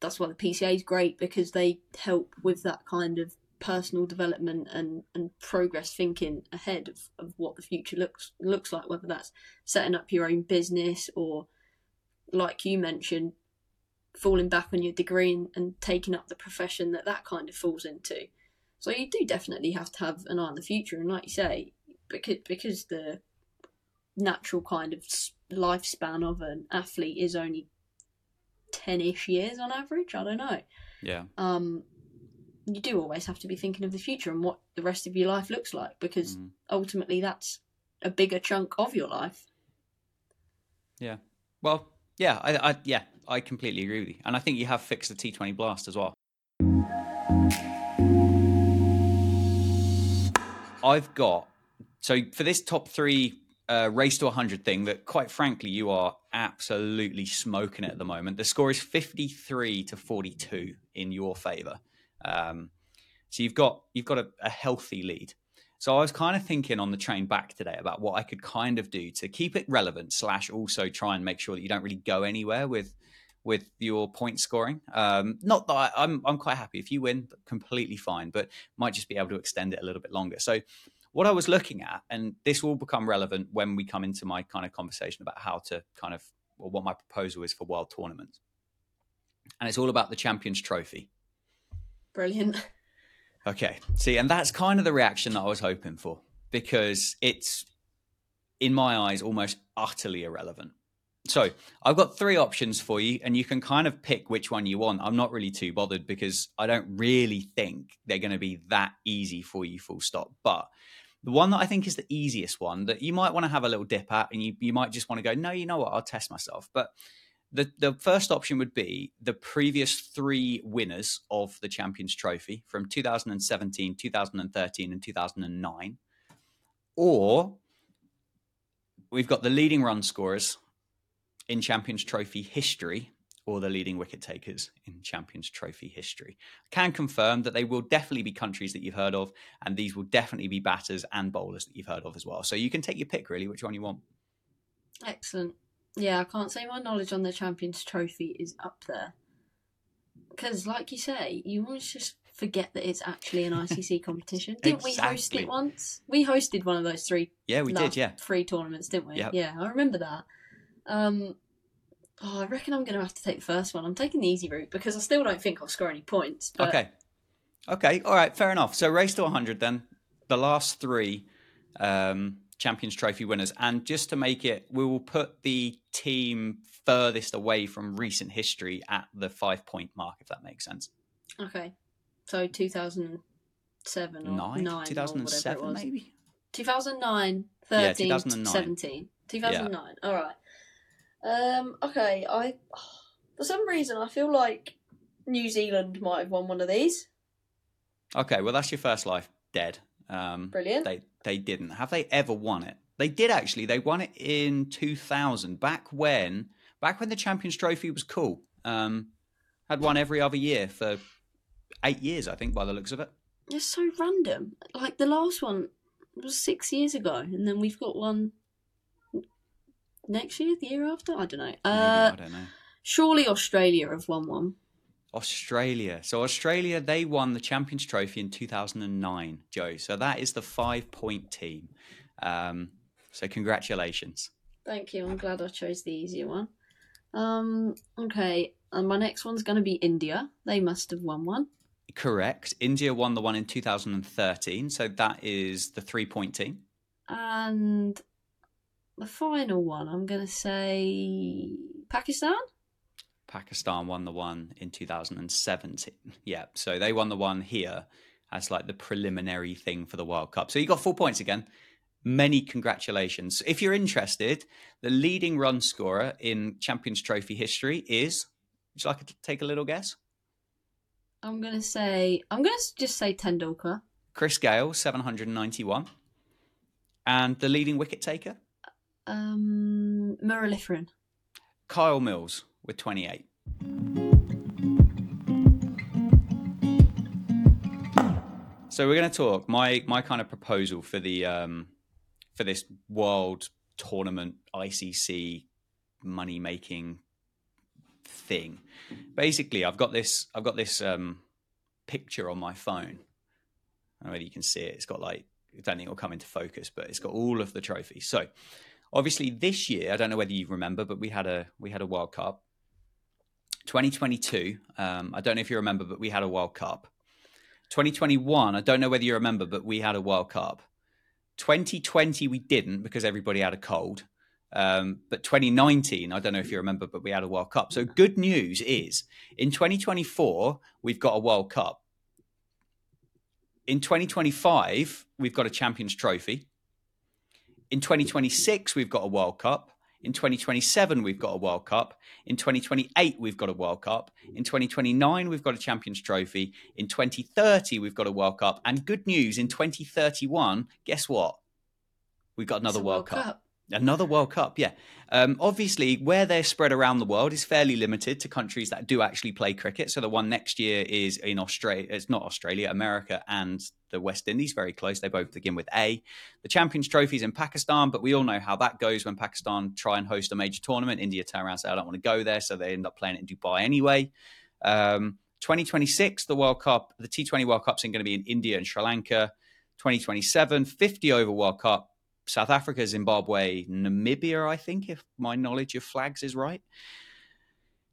That's why the PCA is great because they help with that kind of personal development and, and progress thinking ahead of, of what the future looks looks like. Whether that's setting up your own business or, like you mentioned, falling back on your degree and, and taking up the profession that that kind of falls into. So you do definitely have to have an eye on the future, and like you say, because because the natural kind of lifespan of an athlete is only ten-ish years on average. I don't know. yeah Um, you do always have to be thinking of the future and what the rest of your life looks like, because Mhm. ultimately that's a bigger chunk of your life. yeah well yeah I, I yeah i completely agree with you and i think you have fixed the t20 blast as well I've got so for this top three uh, race to 100 thing that quite frankly you are absolutely smoking it at the moment. The score is 53 to 42 in your favor. Um, so you've got you've got a, a healthy lead. So I was kind of thinking on the train back today about what I could kind of do to keep it relevant slash also try and make sure that you don't really go anywhere with with your point scoring. Um, not that I, I'm I'm quite happy if you win, completely fine, but might just be able to extend it a little bit longer. So what I was looking at, and this will become relevant when we come into my kind of conversation about how to kind of or what my proposal is for world tournaments, and it's all about the Champions Trophy. Brilliant. Okay. See, and that's kind of the reaction that I was hoping for because it's, in my eyes, almost utterly irrelevant. So I've got three options for you, and you can kind of pick which one you want. I'm not really too bothered because I don't really think they're going to be that easy for you, full stop. But the one that I think is the easiest one that you might want to have a little dip at, and you, you might just want to go, no, you know what, I'll test myself. But the, the first option would be the previous three winners of the Champions Trophy from 2017, 2013, and 2009. Or we've got the leading run scorers in Champions Trophy history or the leading wicket takers in Champions Trophy history. Can confirm that they will definitely be countries that you've heard of, and these will definitely be batters and bowlers that you've heard of as well. So you can take your pick, really, which one you want. Excellent. Yeah, I can't say my knowledge on the Champions Trophy is up there. Because, like you say, you always just forget that it's actually an ICC competition. Didn't we host it once? We hosted one of those three. Yeah, we did, yeah. Three tournaments, didn't we? Yep. Yeah, I remember that. Um, oh, I reckon I'm going to have to take the first one. I'm taking the easy route because I still don't think I'll score any points. But Okay. Okay. All right. Fair enough. So race to 100 then. The last three um, Champions Trophy winners. And just to make it, we will put the team furthest away from recent history at the five point mark, if that makes sense. Okay. So 2007 or Nine? 9 2007, whatever maybe? 2009, Yeah, 13, 2009. 17. 2009. All right. Um, okay, I for some reason I feel like New Zealand might have won one of these. Okay. Well, that's your first life dead. Um, Brilliant. They, they didn't. Have they ever won it? They did actually. They won it in 2000, back when back when the Champions Trophy was cool. Um, had won every other year for eight years, I think, by the looks of it. It's so random. Like the last one was six years ago, and then we've got one next year, the year after. I don't know. Maybe, Uh, I don't know. surely Australia have won one. Australia. So Australia, they won the Champions Trophy in 2009, Joe. So that is the five-point team. Um, so congratulations. Thank you. I'm glad I chose the easier one. Um, okay, and my next one's going to be India. They must have won one. Correct. India won the one in 2013. So that is the three-point team. And the final one, I'm going to say Pakistan. Pakistan won the one in 2017. Yeah. So they won the one here as like the preliminary thing for the World Cup. So you got four points again. Many congratulations. If you're interested, the leading run scorer in Champions Trophy history is. Would you like to take a little guess? I'm going to say, I'm going to just say Tendulkar. Chris Gayle, 791. And the leading wicket taker, Um, Muralitharan. Kyle Mills with 28. So we're going to talk my my kind of proposal for the um, for this world tournament ICC money making thing. Basically, I've got this I've got this um, picture on my phone. I don't know whether you can see it. It's got like I don't think it'll come into focus, but it's got all of the trophies. So obviously this year, I don't know whether you remember, but we had a we had a World Cup. 2022, um, I don't know if you remember, but we had a World Cup. 2021, I don't know whether you remember, but we had a World Cup. 2020, we didn't because everybody had a cold. Um, but 2019, I don't know if you remember, but we had a World Cup. So good news is in 2024, we've got a World Cup. In 2025, we've got a Champions Trophy. In 2026, we've got a World Cup. In 2027, we've got a World Cup. In 2028, we've got a World Cup. In 2029, we've got a Champions Trophy. In 2030, we've got a World Cup. And good news, in 2031, guess what? We've got another a World, Cup. Another World Cup, yeah. Um, obviously, where they're spread around the world is fairly limited to countries that do actually play cricket. So the one next year is in Australia. It's not Australia, America, and the West Indies. Very close. They both begin with A. The Champions Trophy's in Pakistan, but we all know how that goes when Pakistan try and host a major tournament. India turn around and say, "I don't want to go there," so they end up playing it in Dubai anyway. Um, 2026, the World Cup, the T20 World Cup's going to be in India and Sri Lanka. 2027, 50 over World Cup. South Africa, Zimbabwe, Namibia, I think, if my knowledge of flags is right.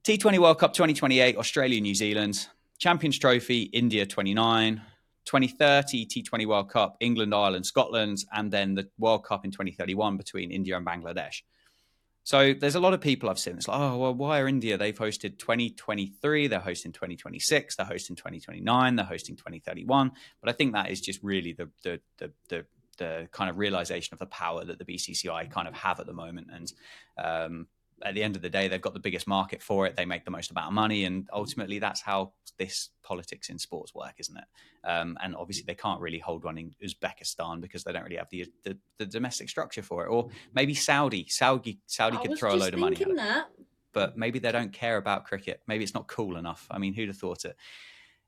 T20 World Cup 2028, Australia, New Zealand. Champions Trophy, India 29. 2030 T20 World Cup, England, Ireland, Scotland, and then the World Cup in 2031 between India and Bangladesh. So there's a lot of people I've seen. It's like, oh, well, why are India? They've hosted 2023, they're hosting 2026, they're hosting 2029, they're hosting 2031. But I think that is just really the the the the, the kind of realization of the power that the BCCI kind of have at the moment. And um, at the end of the day, they've got the biggest market for it. They make the most amount of money, and ultimately, that's how this politics in sports work, isn't it? Um, and obviously, they can't really hold one in Uzbekistan because they don't really have the the, the domestic structure for it. Or maybe Saudi, Saudi, Saudi I could throw a load of money at it, that. but maybe they don't care about cricket. Maybe it's not cool enough. I mean, who'd have thought it?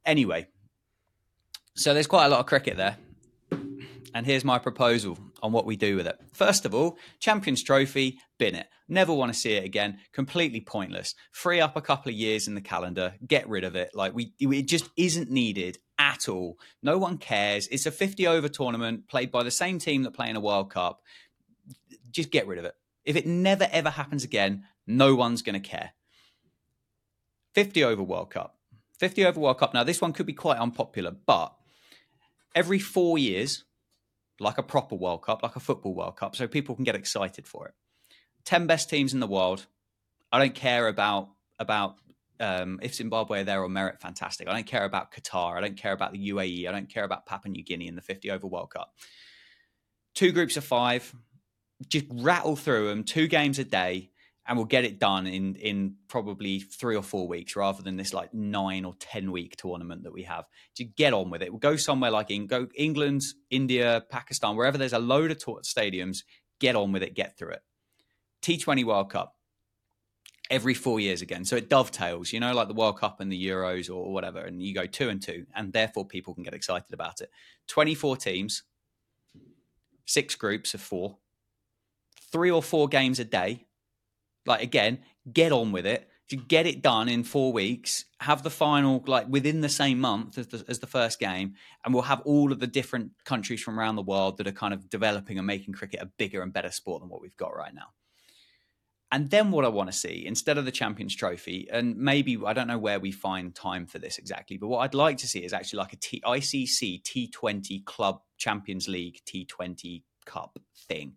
Anyway, so there's quite a lot of cricket there. And here's my proposal on what we do with it. First of all, Champions Trophy, bin it. Never want to see it again. Completely pointless. Free up a couple of years in the calendar. Get rid of it. Like we, it just isn't needed at all. No one cares. It's a 50 over tournament played by the same team that play in a World Cup. Just get rid of it. If it never ever happens again, no one's going to care. 50 over World Cup. 50 over World Cup. Now, this one could be quite unpopular, but every four years, like a proper World Cup, like a football World Cup, so people can get excited for it. 10 best teams in the world. I don't care about about um, if Zimbabwe are there on merit, fantastic. I don't care about Qatar. I don't care about the UAE. I don't care about Papua New Guinea in the 50 over World Cup. Two groups of five, just rattle through them, two games a day, and we'll get it done in in probably three or four weeks rather than this like nine or ten week tournament that we have. To get on with it, we'll go somewhere like in, go England, India, Pakistan, wherever there's a load of ta- stadiums. Get on with it, get through it. T20 World Cup every four years again, so it dovetails. You know, like the World Cup and the Euros or whatever, and you go two and two, and therefore people can get excited about it. Twenty four teams, six groups of four, three or four games a day like again, get on with it. To get it done in four weeks, have the final like within the same month as the, as the first game, and we'll have all of the different countries from around the world that are kind of developing and making cricket a bigger and better sport than what we've got right now. And then what I want to see instead of the Champions Trophy, and maybe I don't know where we find time for this exactly, but what I'd like to see is actually like a T- ICC T20 Club Champions League T20 Cup thing.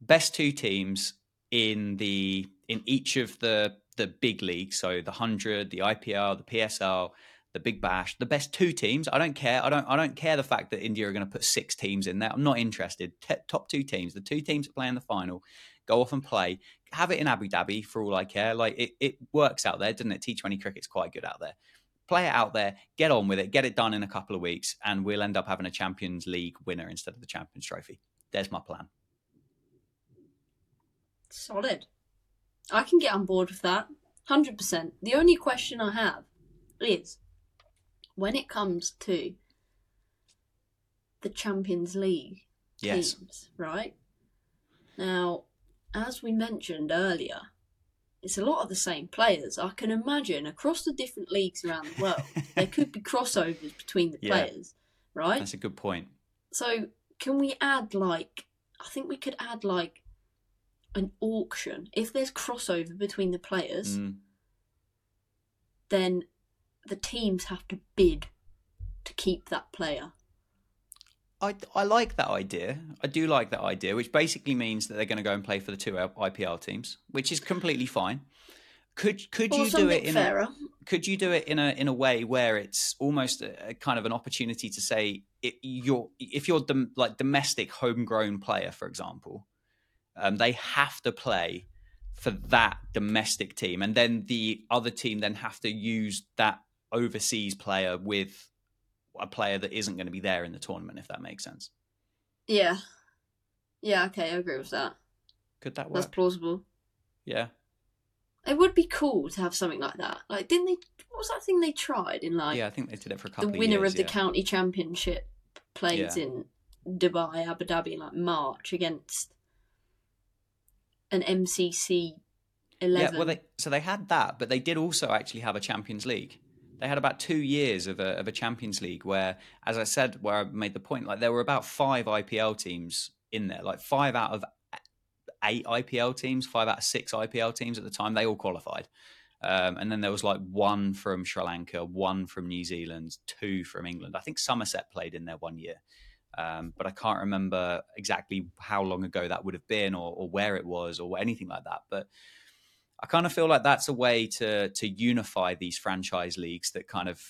Best two teams in the in each of the the big leagues, so the hundred, the IPL, the PSL, the Big Bash, the best two teams. I don't care. I don't. I don't care the fact that India are going to put six teams in there. I'm not interested. T- top two teams, the two teams that play in the final, go off and play. Have it in Abu Dhabi for all I care. Like it, it works out there, doesn't it? T20 cricket's quite good out there. Play it out there, get on with it, get it done in a couple of weeks, and we'll end up having a Champions League winner instead of the Champions Trophy. There's my plan. Solid. I can get on board with that. 100%. The only question I have is when it comes to the Champions League Yes. teams, right? Now, as we mentioned earlier, it's a lot of the same players. I can imagine across the different leagues around the world, there could be crossovers between the Yeah. players, right? That's a good point. So, can we add like I think we could add like an auction if there's crossover between the players, Mm. then the teams have to bid to keep that player. I, I like that idea. I do like that idea, which basically means that they're going to go and play for the two IPL teams, which is completely fine. Could could Or you do it in fairer. a could you do it in a in a way where it's almost a, a kind of an opportunity to say it, you're if you're dom, like domestic homegrown player, for example, um, they have to play for that domestic team, and then the other team then have to use that overseas player with a player that isn't going to be there in the tournament, if that makes sense. Yeah. Yeah, okay, I agree with that. Could that work? That's plausible. Yeah. It would be cool to have something like that. Like, didn't they? What was that thing they tried in like yeah, I think they did it for a the couple of winner years. of the yeah. county championship played Yeah. in Dubai, Abu Dhabi, in like March against an MCC eleven. Yeah, well, they, so they had that, but they did also actually have a Champions League. They had about two years of a, of a Champions League where, as I said, where I made the point, like there were about five IPL teams in there, like five out of eight IPL teams, five out of six IPL teams at the time, they all qualified. Um, and then there was like one from Sri Lanka, one from New Zealand, two from England. I think Somerset played in there one year. Um, but I can't remember exactly how long ago that would have been or, or where it was or anything like that. But I kind of feel like that's a way to to unify these franchise leagues that kind of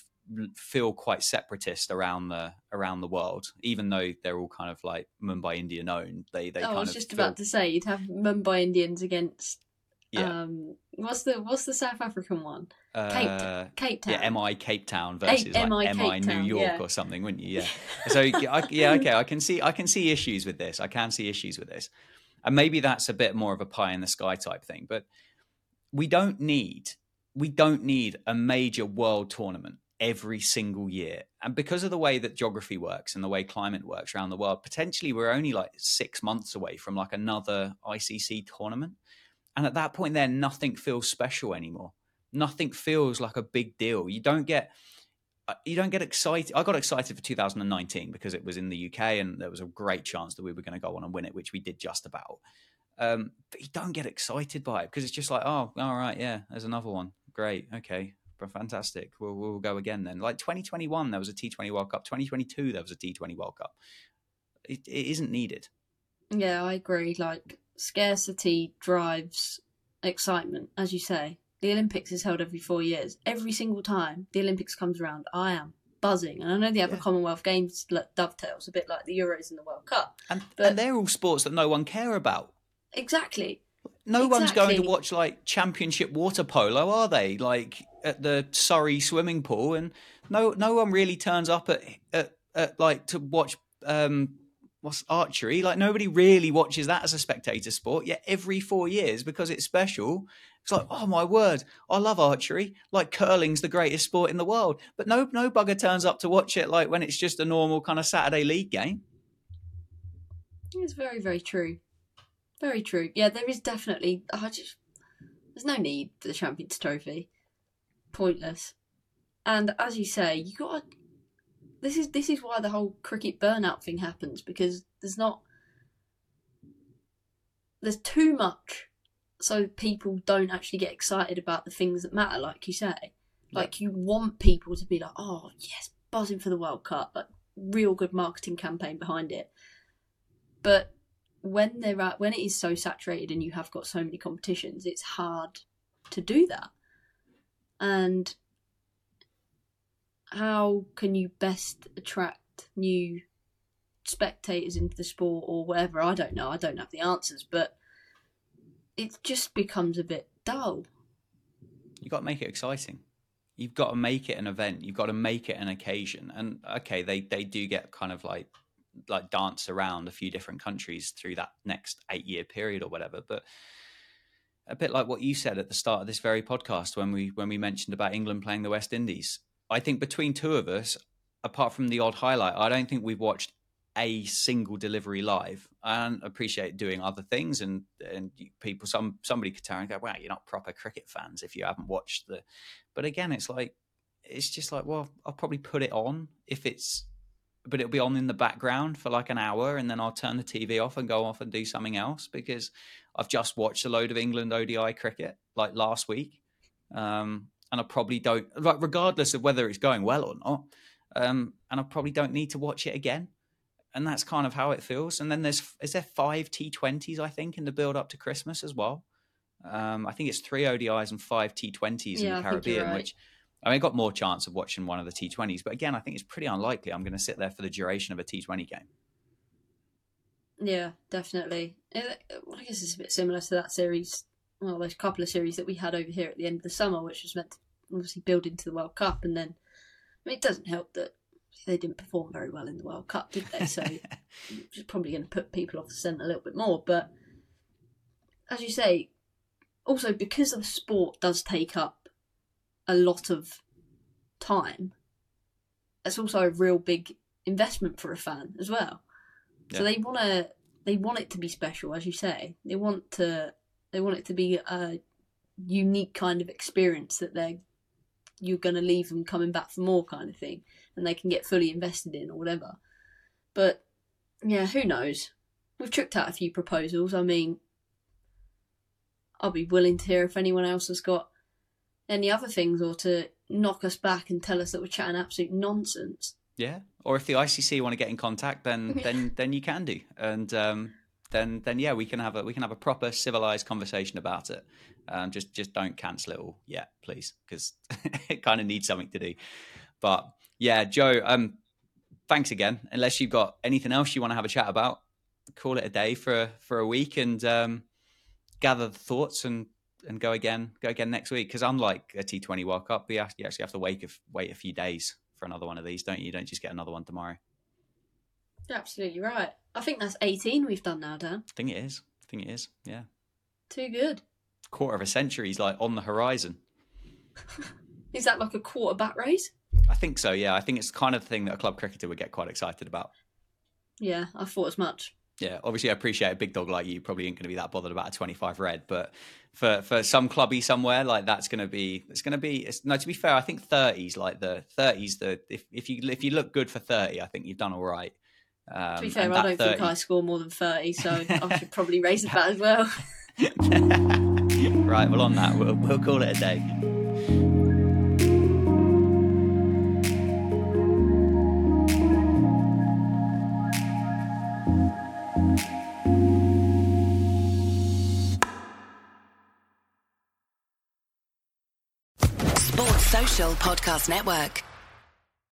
feel quite separatist around the around the world, even though they're all kind of like Mumbai Indian owned. They they. Oh, I was just feel... about to say you'd have Mumbai Indians against. Yeah. Um, what's the what's the South African one? Cape, uh, Cape Town. Yeah, MI Cape Town versus A- like MI, New York yeah. or something, wouldn't you? Yeah. so I, yeah, okay, I can see I can see issues with this. I can see issues with this, and maybe that's a bit more of a pie in the sky type thing. But we don't need we don't need a major world tournament every single year. And because of the way that geography works and the way climate works around the world, potentially we're only like six months away from like another ICC tournament. And at that point, there, nothing feels special anymore. Nothing feels like a big deal. You don't get uh, you don't get excited. I got excited for 2019 because it was in the UK and there was a great chance that we were going to go on and win it, which we did just about. Um, but you don't get excited by it because it's just like, oh, all right, yeah, there's another one. Great, okay, fantastic. We'll, we'll go again then. Like 2021, there was a T20 World Cup. 2022, there was a T20 World Cup. It, it isn't needed. Yeah, I agree. Like scarcity drives excitement, as you say. The Olympics is held every four years. Every single time the Olympics comes around, I am buzzing. And I know the other yeah. Commonwealth Games dovetails a bit like the Euros and the World Cup. And, and they're all sports that no one care about. Exactly. No exactly. one's going to watch like championship water polo, are they? Like at the Surrey swimming pool, and no, no one really turns up at, at, at like to watch um, what's archery. Like nobody really watches that as a spectator sport. Yet every four years, because it's special, it's like, oh my word, I love archery. Like curling's the greatest sport in the world, but no, no bugger turns up to watch it. Like when it's just a normal kind of Saturday league game. It's very, very true. Very true. Yeah, there is definitely. I just there's no need for the Champions Trophy. Pointless. And as you say, you got. This is this is why the whole cricket burnout thing happens because there's not. There's too much, so people don't actually get excited about the things that matter. Like you say, like you want people to be like, "Oh yes, buzzing for the World Cup!" Like real good marketing campaign behind it. But when they're at, when it is so saturated and you have got so many competitions, it's hard to do that. And how can you best attract new spectators into the sport or whatever? I don't know. I don't have the answers, but it just becomes a bit dull. You've got to make it exciting. You've got to make it an event. You've got to make it an occasion. And okay, they they do get kind of like like dance around a few different countries through that next eight year period or whatever. But a bit like what you said at the start of this very podcast when we when we mentioned about England playing the West Indies. I think between two of us, apart from the odd highlight, I don't think we've watched a single delivery live. I appreciate doing other things, and and people some somebody could turn and go, "Wow, you're not proper cricket fans if you haven't watched the." But again, it's like it's just like, well, I'll probably put it on if it's but it'll be on in the background for like an hour and then I'll turn the TV off and go off and do something else because I've just watched a load of England ODI cricket like last week. Um, and I probably don't, like, regardless of whether it's going well or not. Um, and I probably don't need to watch it again. And that's kind of how it feels. And then there's, is there five T20s, I think, in the build up to Christmas as well? Um, I think it's three ODIs and five T20s yeah, in the Caribbean, right. which I mean, I got more chance of watching one of the T20s, but again, I think it's pretty unlikely I'm going to sit there for the duration of a T20 game. Yeah, definitely. I guess it's a bit similar to that series. Well, there's a couple of series that we had over here at the end of the summer, which was meant to obviously build into the World Cup, and then I mean, it doesn't help that they didn't perform very well in the World Cup, did they? So it's probably going to put people off the scent a little bit more. But as you say, also because the sport does take up a lot of time, it's also a real big investment for a fan as well. Yeah. So they want to they want it to be special, as you say. They want to they want it to be a unique kind of experience that they're you're going to leave them coming back for more kind of thing, and they can get fully invested in or whatever. But yeah, who knows? We've tricked out a few proposals. I mean, I'll be willing to hear if anyone else has got any other things or to knock us back and tell us that we're chatting absolute nonsense. Yeah, or if the ICC want to get in contact, then then then you can do, and um, then then yeah, we can have a we can have a proper civilized conversation about it. Um, just just don't cancel it all yet, please, because it kind of needs something to do. But yeah, Joe, um, thanks again. Unless you've got anything else you want to have a chat about, call it a day for for a week and um, gather the thoughts and and go again go again next week. Because unlike a T Twenty World Cup, you, actually have to wait if, wait a few days for another one of these, don't you? You don't just get another one tomorrow. You're absolutely right. I think that's 18 we've done now, Dan. I think it is. I think it is. Yeah. Too good. Quarter of a century is like on the horizon. Is that like a quarterback race? I think so. Yeah, I think it's kind of the thing that a club cricketer would get quite excited about. Yeah, I thought as much. Yeah, obviously, I appreciate a big dog like you probably ain't going to be that bothered about a 25 red, but for for some clubby somewhere like that's going to be it's going to be it's, no to be fair i think 30s like the 30s the if, if you if you look good for 30 i think you've done all right um, to be fair i don't 30... think i score more than 30 so i should probably raise the bat as well right well on that we'll, we'll call it a day Sports Social Podcast Network.